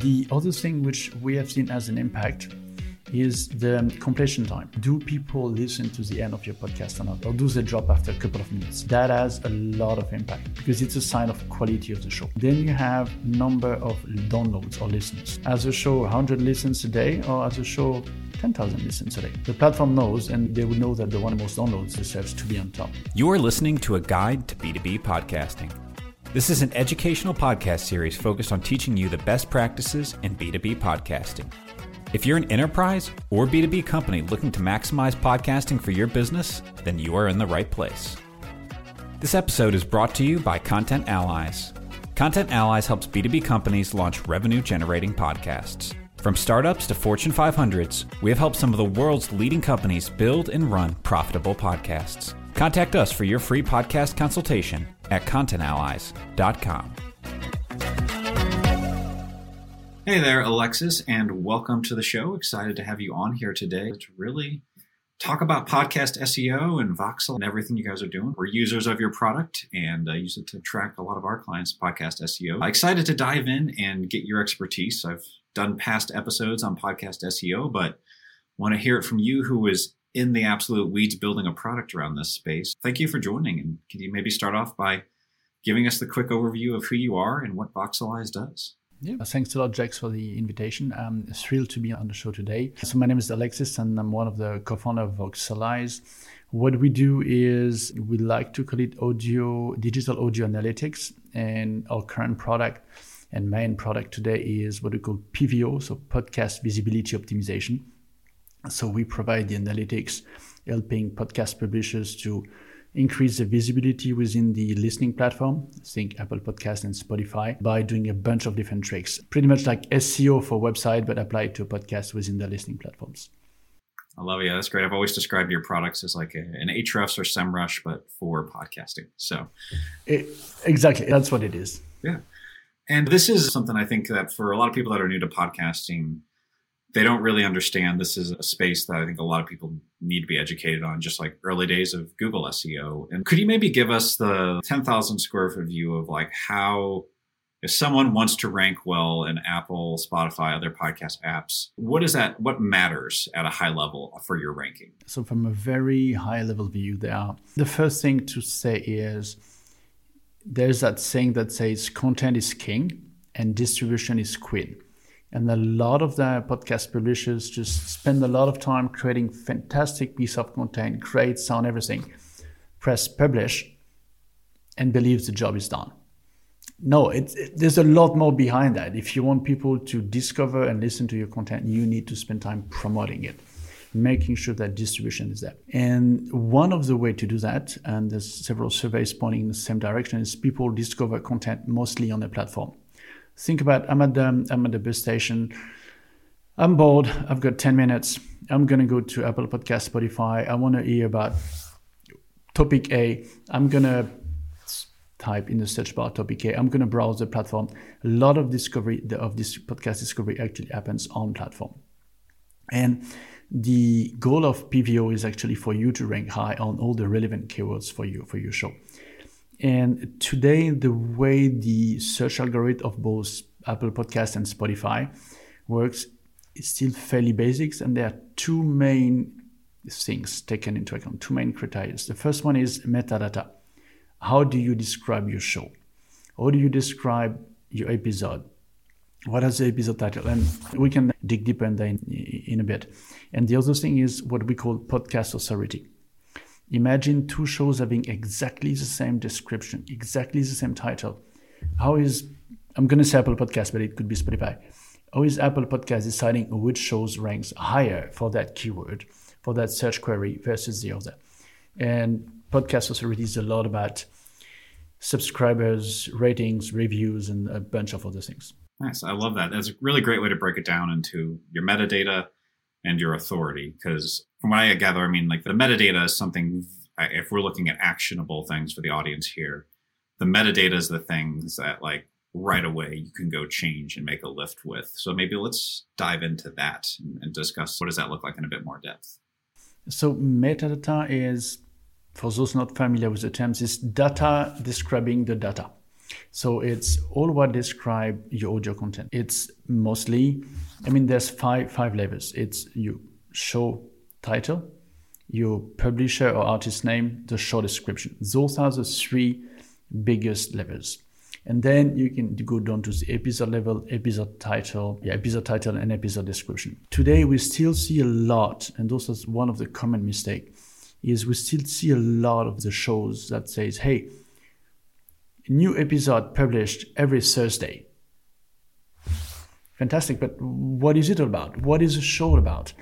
The other thing which we have seen as an impact is the completion time. Do people listen to the end of your podcast or not? Or do they drop after a couple of minutes? That has a lot of impact because it's a sign of quality of the show. Then you have number of downloads or listens. As a show 100 listens a day or as a show 10,000 listens a day. The platform knows and they will know that the one most downloads deserves to be on top. You are listening to a guide to B2B podcasting. This is an educational podcast series focused on teaching you the best practices in B2B podcasting. If you're an enterprise or B2B company looking to maximize podcasting for your business, then you are in the right place. This episode is brought to you by Content Allies. Content Allies helps B2B companies launch revenue generating podcasts. From startups to Fortune 500s, we have helped some of the world's leading companies build and run profitable podcasts. Contact us for your free podcast consultation at contentallies.com. Hey there, Alexis, and welcome to the show. Excited to have you on here today to really talk about podcast SEO and Voxel and everything you guys are doing. We're users of your product and uh, use it to track a lot of our clients' podcast SEO. Excited to dive in and get your expertise. I've done past episodes on podcast SEO, but want to hear it from you who is in the absolute weeds building a product around this space. Thank you for joining. And can you maybe start off by giving us the quick overview of who you are and what Voxalyze does? Yeah, uh, thanks a lot, Jake, for the invitation. Um, I'm thrilled to be on the show today. So my name is Alexis, and I'm one of the co-founder of Voxalyze. What we do is we like to call it audio, digital audio analytics, and our current product and main product today is what we call PVO, so podcast visibility optimization. So we provide the analytics, helping podcast publishers to increase the visibility within the listening platform, think Apple Podcast and Spotify, by doing a bunch of different tricks. Pretty much like SEO for website, but applied to a podcast within the listening platforms. I love it. that's great. I've always described your products as like a, an Ahrefs or SEMrush, but for podcasting. So it, exactly, that's what it is. Yeah. And this is something I think that for a lot of people that are new to podcasting, they don't really understand this is a space that I think a lot of people need to be educated on, just like early days of Google SEO. And could you maybe give us the 10,000 square foot view of like how, if someone wants to rank well in Apple, Spotify, other podcast apps, what is that? What matters at a high level for your ranking? So, from a very high level view, there, are the first thing to say is there's that saying that says content is king and distribution is queen and a lot of the podcast publishers just spend a lot of time creating fantastic piece of content, great sound, everything, press publish, and believe the job is done. No, it, it, there's a lot more behind that. If you want people to discover and listen to your content, you need to spend time promoting it, making sure that distribution is there. And one of the way to do that, and there's several surveys pointing in the same direction, is people discover content mostly on a platform think about I'm at the I'm at the bus station. I'm bored. I've got 10 minutes. I'm gonna go to Apple Podcast, Spotify. I want to hear about topic A. I'm gonna type in the search bar topic A. I'm gonna browse the platform. A lot of discovery of this podcast discovery actually happens on platform, and the goal of PVO is actually for you to rank high on all the relevant keywords for you for your show. And today, the way the search algorithm of both Apple Podcast and Spotify works is still fairly basics, and there are two main things taken into account, two main criteria. The first one is metadata. How do you describe your show? How do you describe your episode? What is the episode title? And we can dig deeper in, in, in a bit. And the other thing is what we call podcast authority. Imagine two shows having exactly the same description, exactly the same title. How is, I'm going to say Apple Podcast, but it could be Spotify. How is Apple Podcast deciding which shows ranks higher for that keyword, for that search query versus the other? And podcast authority is a lot about subscribers, ratings, reviews, and a bunch of other things. Nice. I love that. That's a really great way to break it down into your metadata and your authority because from what I gather, I mean, like the metadata is something, if we're looking at actionable things for the audience here, the metadata is the things that like right away you can go change and make a lift with. So maybe let's dive into that and, discuss what does that look like in a bit more depth. So metadata is, for those not familiar with the terms, is data describing the data. So it's all what describe your audio content. It's mostly, I mean, there's five five levels. It's you show title, your publisher or artist name, the show description. Those are the three biggest levels. And then you can go down to the episode level, episode title, yeah, episode title and episode description. Today we still see a lot, and is one of the common mistake, is we still see a lot of the shows that says, hey, new episode published every Thursday. Fantastic, but what is it all about? What is the show about?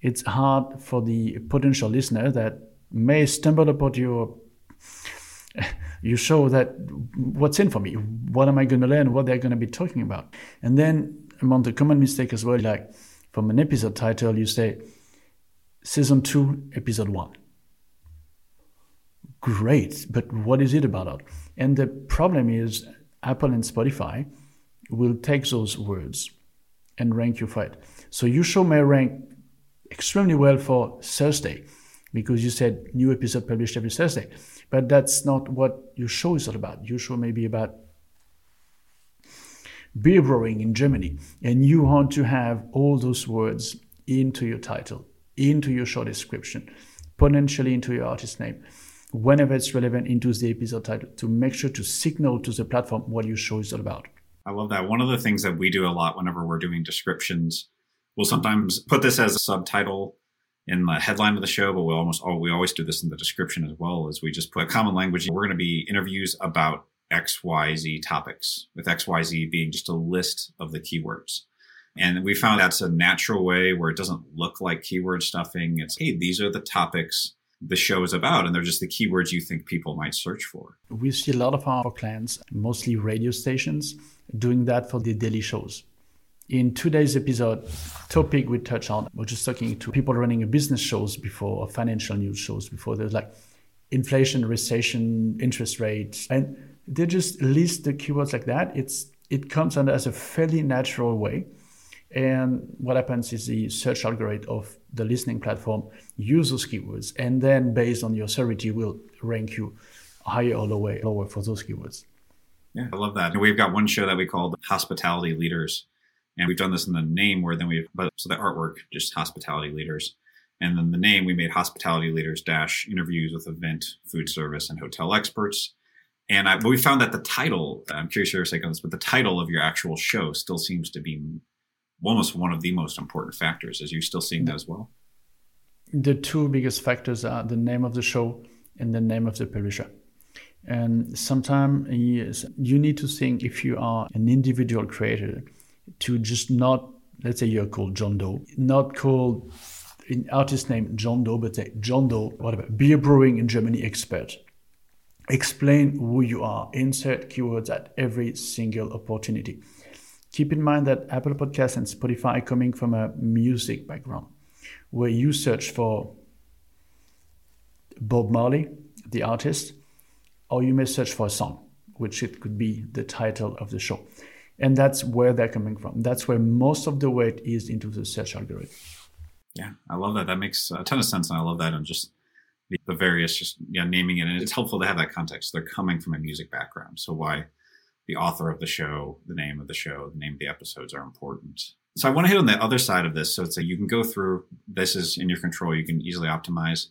It's hard for the potential listener that may stumble upon your you show that what's in for me what am i going to learn what they're going to be talking about and then among the common mistake as well like from an episode title you say season 2 episode 1 great but what is it about? And the problem is apple and spotify will take those words and rank you for it. So you show may rank extremely well for thursday because you said new episode published every thursday. But that's not what your show is all about. Your show may be about beer brewing in Germany, and you want to have all those words into your title, into your show description, potentially into your artist name, whenever it's relevant into the episode title, to make sure to signal to the platform what your show is all about. I love that. One of the things that we do a lot whenever we're doing descriptions, we'll sometimes put this as a subtitle in the headline of the show, but we almost oh, we always do this in the description as well. Is we just put common language. We're going to be interviews about X Y Z topics, with X Y Z being just a list of the keywords. And we found that's a natural way where it doesn't look like keyword stuffing. It's hey, these are the topics the show is about, and they're just the keywords you think people might search for. We see a lot of our clients, mostly radio stations, doing that for the daily shows. In today's episode, topic we touch on, we're just talking to people running business shows before or financial news shows before. There's like inflation, recession, interest rates, and they just list the keywords like that. It's it comes under as a fairly natural way. And what happens is the search algorithm of the listening platform uses keywords, and then based on your authority, will rank you higher or lower, lower for those keywords. Yeah, I love that. And we've got one show that we call Hospitality Leaders and we've done this in the name where then we, but so the artwork, just hospitality leaders. And then the name, we made hospitality leaders dash interviews with event, food service, and hotel experts. And I, but we found that the title, I'm curious your take on this, but the title of your actual show still seems to be almost one of the most important factors. Is you still seeing that as well? The two biggest factors are the name of the show and the name of the publisher. And sometimes you need to think if you are an individual creator, to just not, let's say you're called John Doe, not called an artist name John Doe, but say John Doe, whatever, beer brewing in Germany expert. Explain who you are, insert keywords at every single opportunity. Keep in mind that Apple Podcasts and Spotify are coming from a music background where you search for Bob Marley, the artist, or you may search for a song, which it could be the title of the show. And that's where they're coming from. That's where most of the weight is into the search algorithm. Yeah, I love that. That makes a ton of sense. And I love that. And just the, various, just yeah, naming it. And it's helpful to have that context. They're coming from a music background. So why the author of the show, the name of the show, the name of the episodes are important. So I want to hit on the other side of this. So it's a, you can go through, this is in your control. You can easily optimize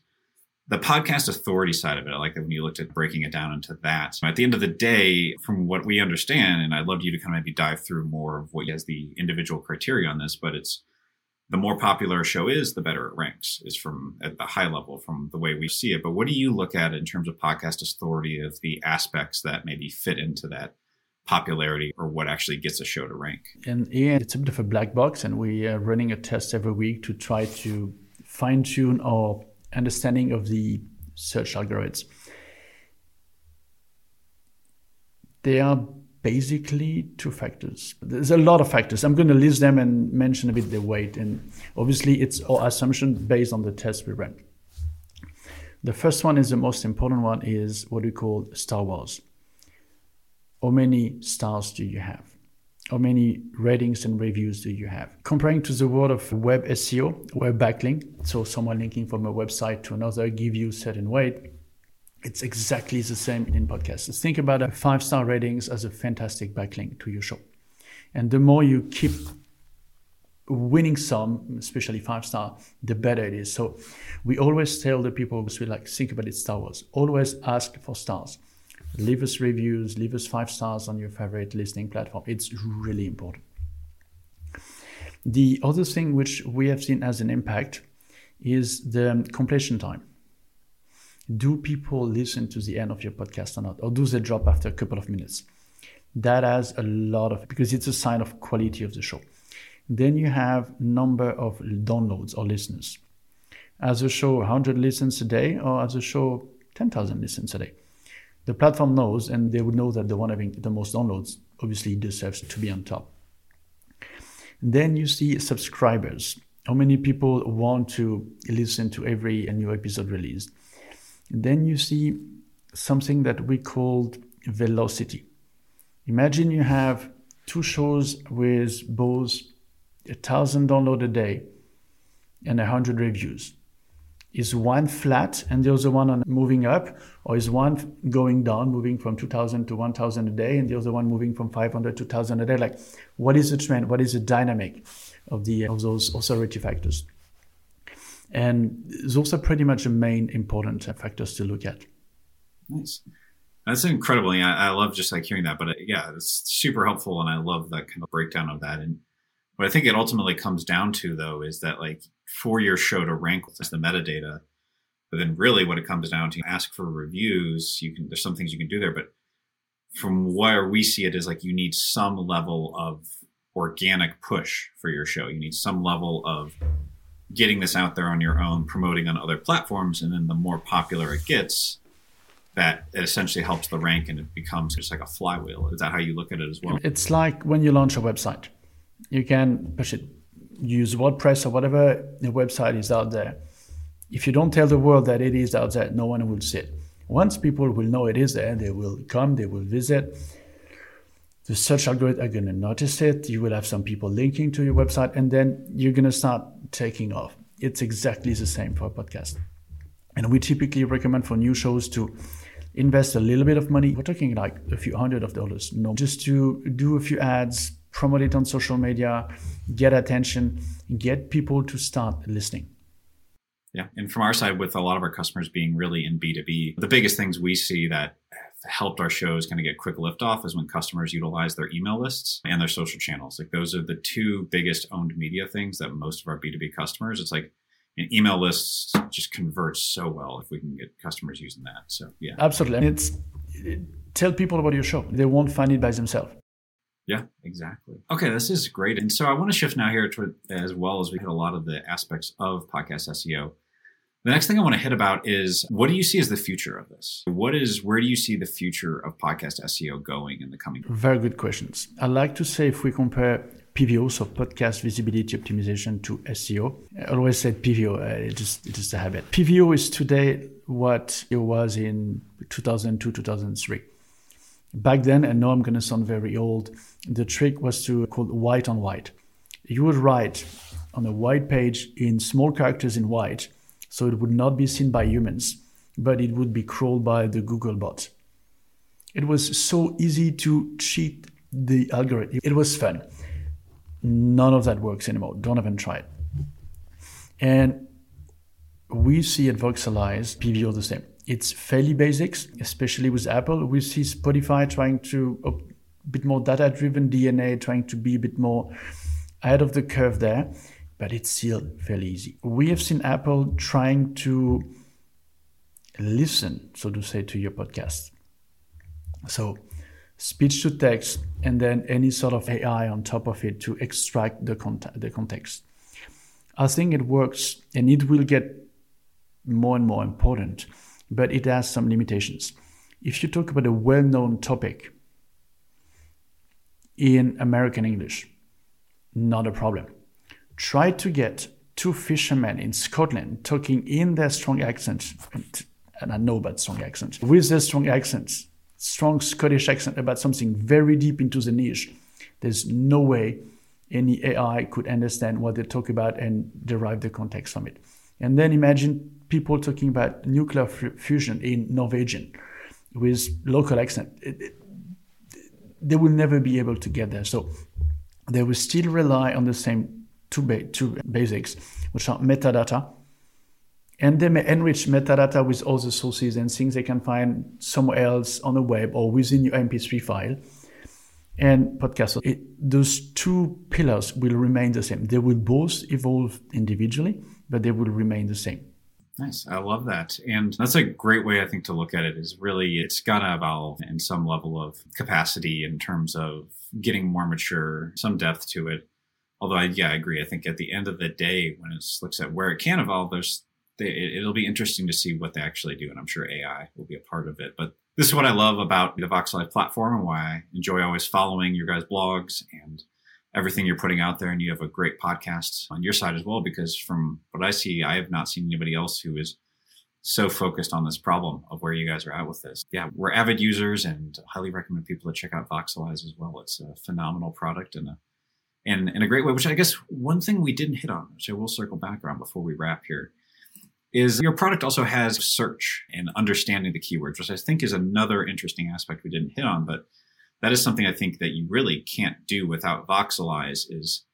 the podcast authority side of it, I like that when you looked at breaking it down into that. At the end of the day, from what we understand, and I'd love you to kind of maybe dive through more of what has the individual criteria on this, but it's the more popular a show is, the better it ranks, is from at the high level from the way we see it. But what do you look at in terms of podcast authority of the aspects that maybe fit into that popularity or what actually gets a show to rank? And yeah, it's a bit of a black box, and we are running a test every week to try to fine tune our understanding of the search algorithms. They are basically two factors. There's a lot of factors. I'm going to list them and mention a bit the weight. And obviously, it's our assumption based on the test we ran. The first one is the most important one is what we call Star Wars. How many stars do you have? how many ratings and reviews do you have? Comparing to the world of web SEO, web backlink, so someone linking from a website to another give you certain weight. It's exactly the same in podcasts. Think about a five star ratings as a fantastic backlink to your show. And the more you keep winning some, especially five star, the better it is. So we always tell the people we like think about it Star Wars. Always ask for stars. Leave us reviews, leave us five stars on your favorite listening platform. It's really important. The other thing which we have seen as an impact is the completion time. Do people listen to the end of your podcast or not? Or do they drop after a couple of minutes? That has a lot of because it's a sign of quality of the show. Then you have number of downloads or listeners. As a show 100 listens a day or as a show 10,000 listens a day. The platform knows and they would know that the one having the most downloads obviously deserves to be on top. Then you see subscribers. How many people want to listen to every new episode released? Then you see something that we called velocity. Imagine you have two shows with both a thousand download a day and a hundred reviews. Is one flat and the other one on moving up, or is one going down, moving from 2,000 to 1,000 a day, and the other one moving from 500 to 2,000 a day? Like, what is the trend? What is the dynamic of the of those authority factors? And those are pretty much the main important factors to look at. Nice. That's incredible. Yeah, I love just like hearing that. But uh, yeah, it's super helpful, and I love that kind of breakdown of that. And what I think it ultimately comes down to, though, is that like for your show to rank with the metadata, but then really what it comes down to, ask for reviews. You can there's some things you can do there, but from where we see it is like you need some level of organic push for your show. You need some level of getting this out there on your own, promoting on other platforms, and then the more popular it gets, that it essentially helps the rank and it becomes just like a flywheel. Is that how you look at it as well? It's like when you launch a website, you can push it, use WordPress or whatever the website is out there. If you don't tell the world that it is out there, no one will see it. Once people will know it is there, they will come, they will visit. The search algorithm are going to notice it. You will have some people linking to your website, and then you're going to start taking off. It's exactly the same for a podcast. And we typically recommend for new shows to invest a little bit of money. We're talking like a few hundred of dollars, no, just to do a few ads, promote it on social media, get attention, get people to start listening. Yeah. And from our side, with a lot of our customers being really in B2B, the biggest things we see that helped our shows kind of get quick liftoff is when customers utilize their email lists and their social channels. Like those are the two biggest owned media things that most of our B2B customers, it's like an email lists just converts so well if we can get customers using that. So yeah. Absolutely. And it's tell people about your show. They won't find it by themselves. Yeah, exactly. Okay, this is great. And so I want to shift now here to as well as we hit a lot of the aspects of podcast SEO. The next thing I want to hit about is what do you see as the future of this? What is where do you see the future of podcast SEO going in the coming? Very good questions. I like to say if we compare PVO, so podcast visibility optimization to SEO. I always said PVO, uh, it just it is a habit. PVO is today what it was in 2002, 2003. Back then, and now I'm going to sound very old, the trick was to call white on white. You would write on a white page in small characters in white so it would not be seen by humans, but it would be crawled by the Google bot. It was so easy to cheat the algorithm. It was fun. None of that works anymore. Don't even try it. And we see at Voxalyze PVO the same. It's fairly basics, especially with Apple. We see Spotify trying to a bit more data-driven DNA, trying to be a bit more ahead of the curve there but it's still fairly easy. We have seen Apple trying to listen, so to say, to your podcast. So, speech to text, and then any sort of AI on top of it to extract the, the context. I think it works and it will get more and more important, but it has some limitations. If you talk about a well known topic in American English, not a problem Try to get two fishermen in Scotland talking in their strong accent, and, I know about strong accents, with their strong accents, strong Scottish accent about something very deep into the niche. There's no way any AI could understand what they talk about and derive the context from it. And then imagine people talking about nuclear f- fusion in Norwegian with local accent. It, it, they will never be able to get there. So they will still rely on the same two, ba- two basics, which are metadata. And they may enrich metadata with other sources and things they can find somewhere else on the web or within your MP3 file. And podcast, it, those two pillars will remain the same. They will both evolve individually, but they will remain the same. Nice. I love that. And that's a great way, I think, to look at it is really it's got to evolve in some level of capacity in terms of getting more mature, some depth to it. Although, I, yeah, I agree. I think at the end of the day, when it looks at where it can evolve, there's they, it'll be interesting to see what they actually do. And I'm sure AI will be a part of it. But this is what I love about the Voxalyze platform and why I enjoy always following your guys' blogs and everything you're putting out there. And you have a great podcast on your side as well, because from what I see, I have not seen anybody else who is so focused on this problem of where you guys are at with this. Yeah, we're avid users and highly recommend people to check out Voxalyze as well. It's a phenomenal product and a and in a great way, which I guess one thing we didn't hit on, so we'll circle back around before we wrap here, is your product also has search and understanding the keywords, which I think is another interesting aspect we didn't hit on, but that is something I think that you really can't do without Voxalyze is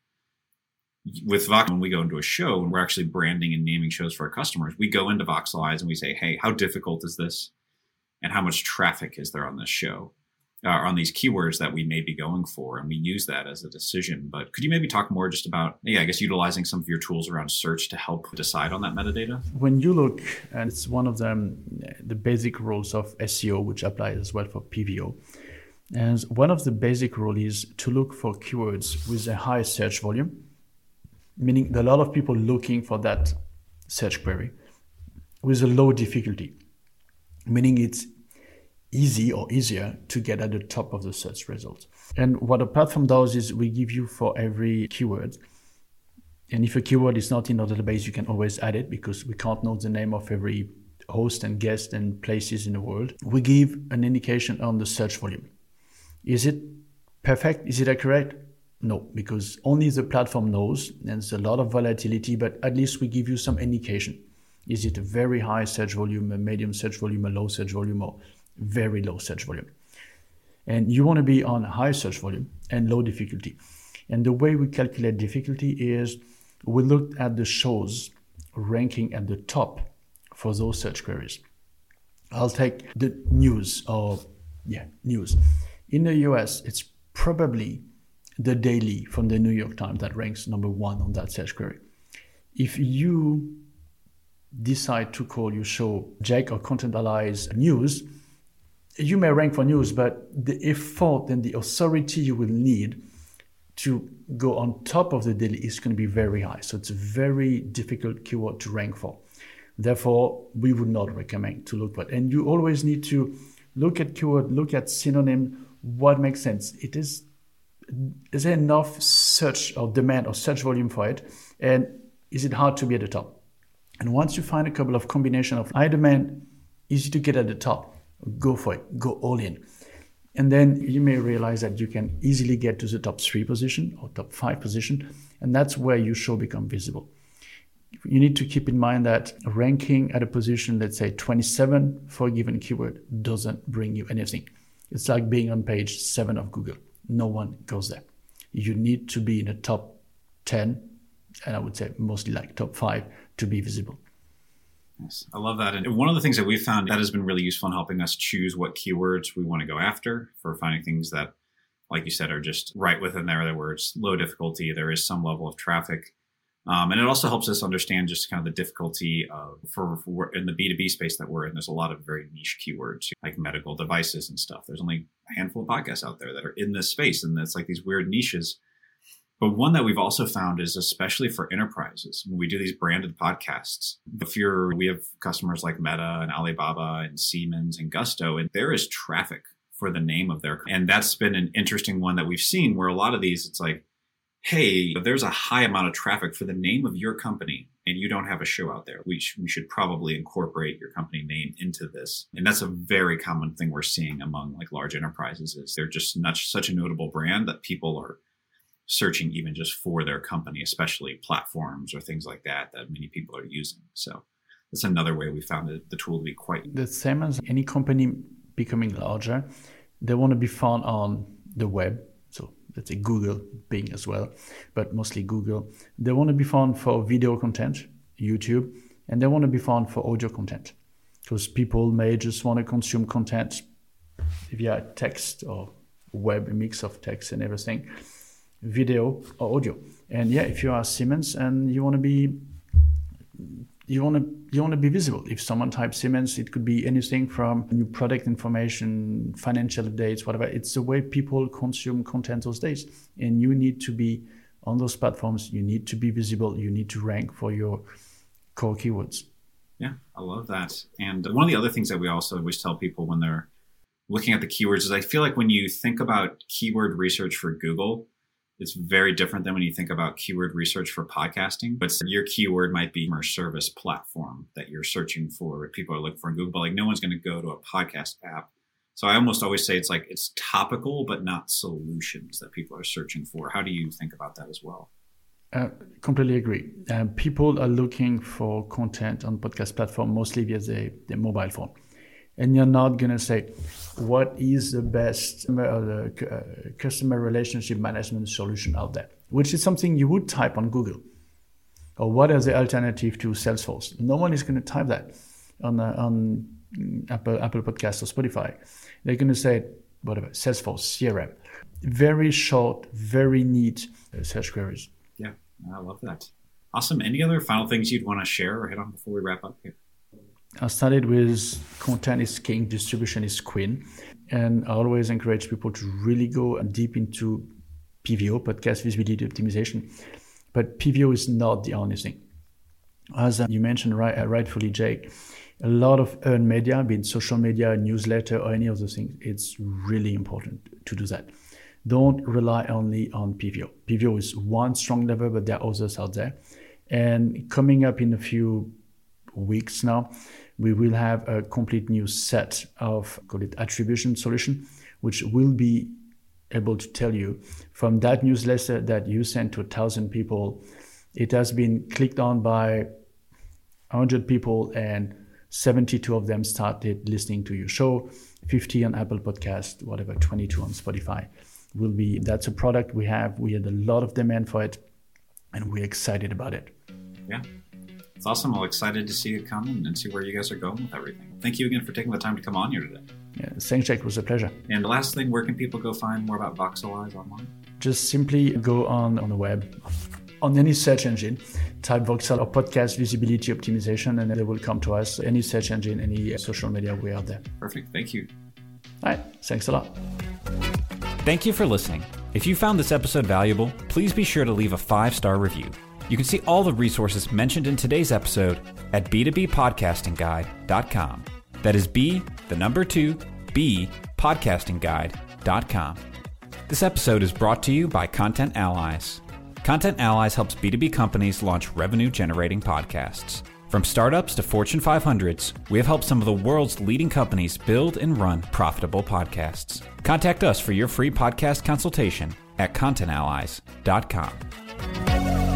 with Vox, when we go into a show and we're actually branding and naming shows for our customers, we go into Voxalyze and we say, hey, how difficult is this? And how much traffic is there on this show? Uh, on these keywords that we may be going for, and we use that as a decision. But could you maybe talk more just about, yeah, I guess utilizing some of your tools around search to help decide on that metadata? When you look, and it's one of them, the basic rules of SEO, which applies as well for PVO. And one of the basic rules is to look for keywords with a high search volume, meaning a lot of people looking for that search query with a low difficulty, meaning it's easy or easier to get at the top of the search results. And what a platform does is we give you for every keyword. And if a keyword is not in our database, you can always add it because we can't know the name of every host and guest and places in the world. We give an indication on the search volume. Is it perfect? Is it accurate? No, because only the platform knows. There's a lot of volatility, but at least we give you some indication. Is it a very high search volume, a medium search volume, a low search volume, or very low search volume. And you want to be on high search volume and low difficulty. And the way we calculate difficulty is we looked at the shows ranking at the top for those search queries. I'll take the news or yeah, news. In the US, it's probably the daily from the New York Times that ranks number one on that search query. If you decide to call your show Jake or Content Allies News, you may rank for news, but the effort and the authority you will need to go on top of the daily is going to be very high. So it's a very difficult keyword to rank for. Therefore, we would not recommend to look for it. And you always need to look at keyword, look at synonym, what makes sense. It is is there enough search or demand or search volume for it? And is it hard to be at the top? And once you find a couple of combination of high demand, easy to get at the top, go for it, go all in. And then you may realize that you can easily get to the top three position or top five position, and that's where your show become visible. You need to keep in mind that ranking at a position, let's say 27 for a given keyword, doesn't bring you anything. It's like being on page seven of Google. No one goes there. You need to be in the top 10, and I would say mostly like top five to be visible. Yes, I love that. And one of the things that we found that has been really useful in helping us choose what keywords we want to go after for finding things that, like you said, are just right within there, where it's low difficulty, there is some level of traffic. Um, and it also helps us understand just kind of the difficulty of for, for, in the B2B space that we're in. There's a lot of very niche keywords like medical devices and stuff. There's only a handful of podcasts out there that are in this space. And it's like these weird niches but one that we've also found is especially for enterprises, when we do these branded podcasts, if you're, we have customers like Meta and Alibaba and Siemens and Gusto, and there is traffic for the name of their, and that's been an interesting one that we've seen where a lot of these, it's like, Hey, there's a high amount of traffic for the name of your company and you don't have a show out there. We, sh- we should probably incorporate your company name into this. And that's a very common thing we're seeing among like large enterprises is they're just not such a notable brand that people are searching even just for their company, especially platforms or things like that that many people are using. So that's another way we found the, the tool to be quite the same as any company becoming larger. They want to be found on the web, let's say Google, Bing as well, but mostly Google. They want to be found for video content, YouTube, and they want to be found for audio content because people may just want to consume content via text or web, a mix of text and everything, video or audio. And yeah, if you are Siemens and you want to be you want to you want to be visible. If someone types Siemens, it could be anything from new product information, financial updates, whatever. It's the way people consume content those days, and you need to be on those platforms. You need to be visible. You need to rank for your core keywords. Yeah, I love that. And one of the other things that we also always tell people when they're looking at the keywords is I feel like when you think about keyword research for Google, it's very different than when you think about keyword research for podcasting. But your keyword might be your service platform that you're searching for. People are looking for in Google, like no one's going to go to a podcast app. So I almost always say it's like it's topical, but not solutions that people are searching for. How do you think about that as well? Uh, completely agree. Uh, people are looking for content on podcast platform mostly via the, the mobile phone and you're not going to say what is the best uh, customer relationship management solution out there? Which is something you would type on google. Or what is the alternative to salesforce? No one is going to type that on, uh, on apple apple podcast or spotify. They're going to say whatever salesforce crm very short very neat uh, search queries. Yeah i love that. Awesome. Any other final things you'd want to share or hit on before we wrap up here I started with content is king, distribution is queen. And I always encourage people to really go deep into PVO, podcast visibility optimization. But PVO is not the only thing. As you mentioned right, uh, rightfully, Jake, a lot of earned media, be it social media, newsletter, or any of those things, it's really important to do that. Don't rely only on PVO. PVO is one strong lever, but there are others out there. And coming up in a few weeks now, we will have a complete new set of call it attribution solution, which will be able to tell you from that newsletter that you sent to a thousand people, it has been clicked on by 100 people and 72 of them started listening to your show 50 on apple podcast whatever 22 on spotify. Will be that's a product we have. We had a lot of demand for it and we're excited about it. Yeah it's awesome. I'm excited to see it come and see where you guys are going with everything. Thank you again for taking the time to come on here today. Yeah, thanks, Jake. It was a pleasure. And the last thing, where can people go find more about Voxalyze online? Just simply go on on the web, on any search engine, type Voxel or podcast visibility optimization, and they will come to us. Any search engine, any social media, we are there. Perfect. Thank you. All right. Thanks a lot. Thank you for listening. If you found this episode valuable, please be sure to leave a five star review. You can see all the resources mentioned in today's episode at b2bpodcastingguide.com. That is B, the number two, B, podcastingguide.com. This episode is brought to you by Content Allies. Content Allies helps B2B companies launch revenue generating podcasts. From startups to Fortune 500s, we have helped some of the world's leading companies build and run profitable podcasts. Contact us for your free podcast consultation at contentallies.com.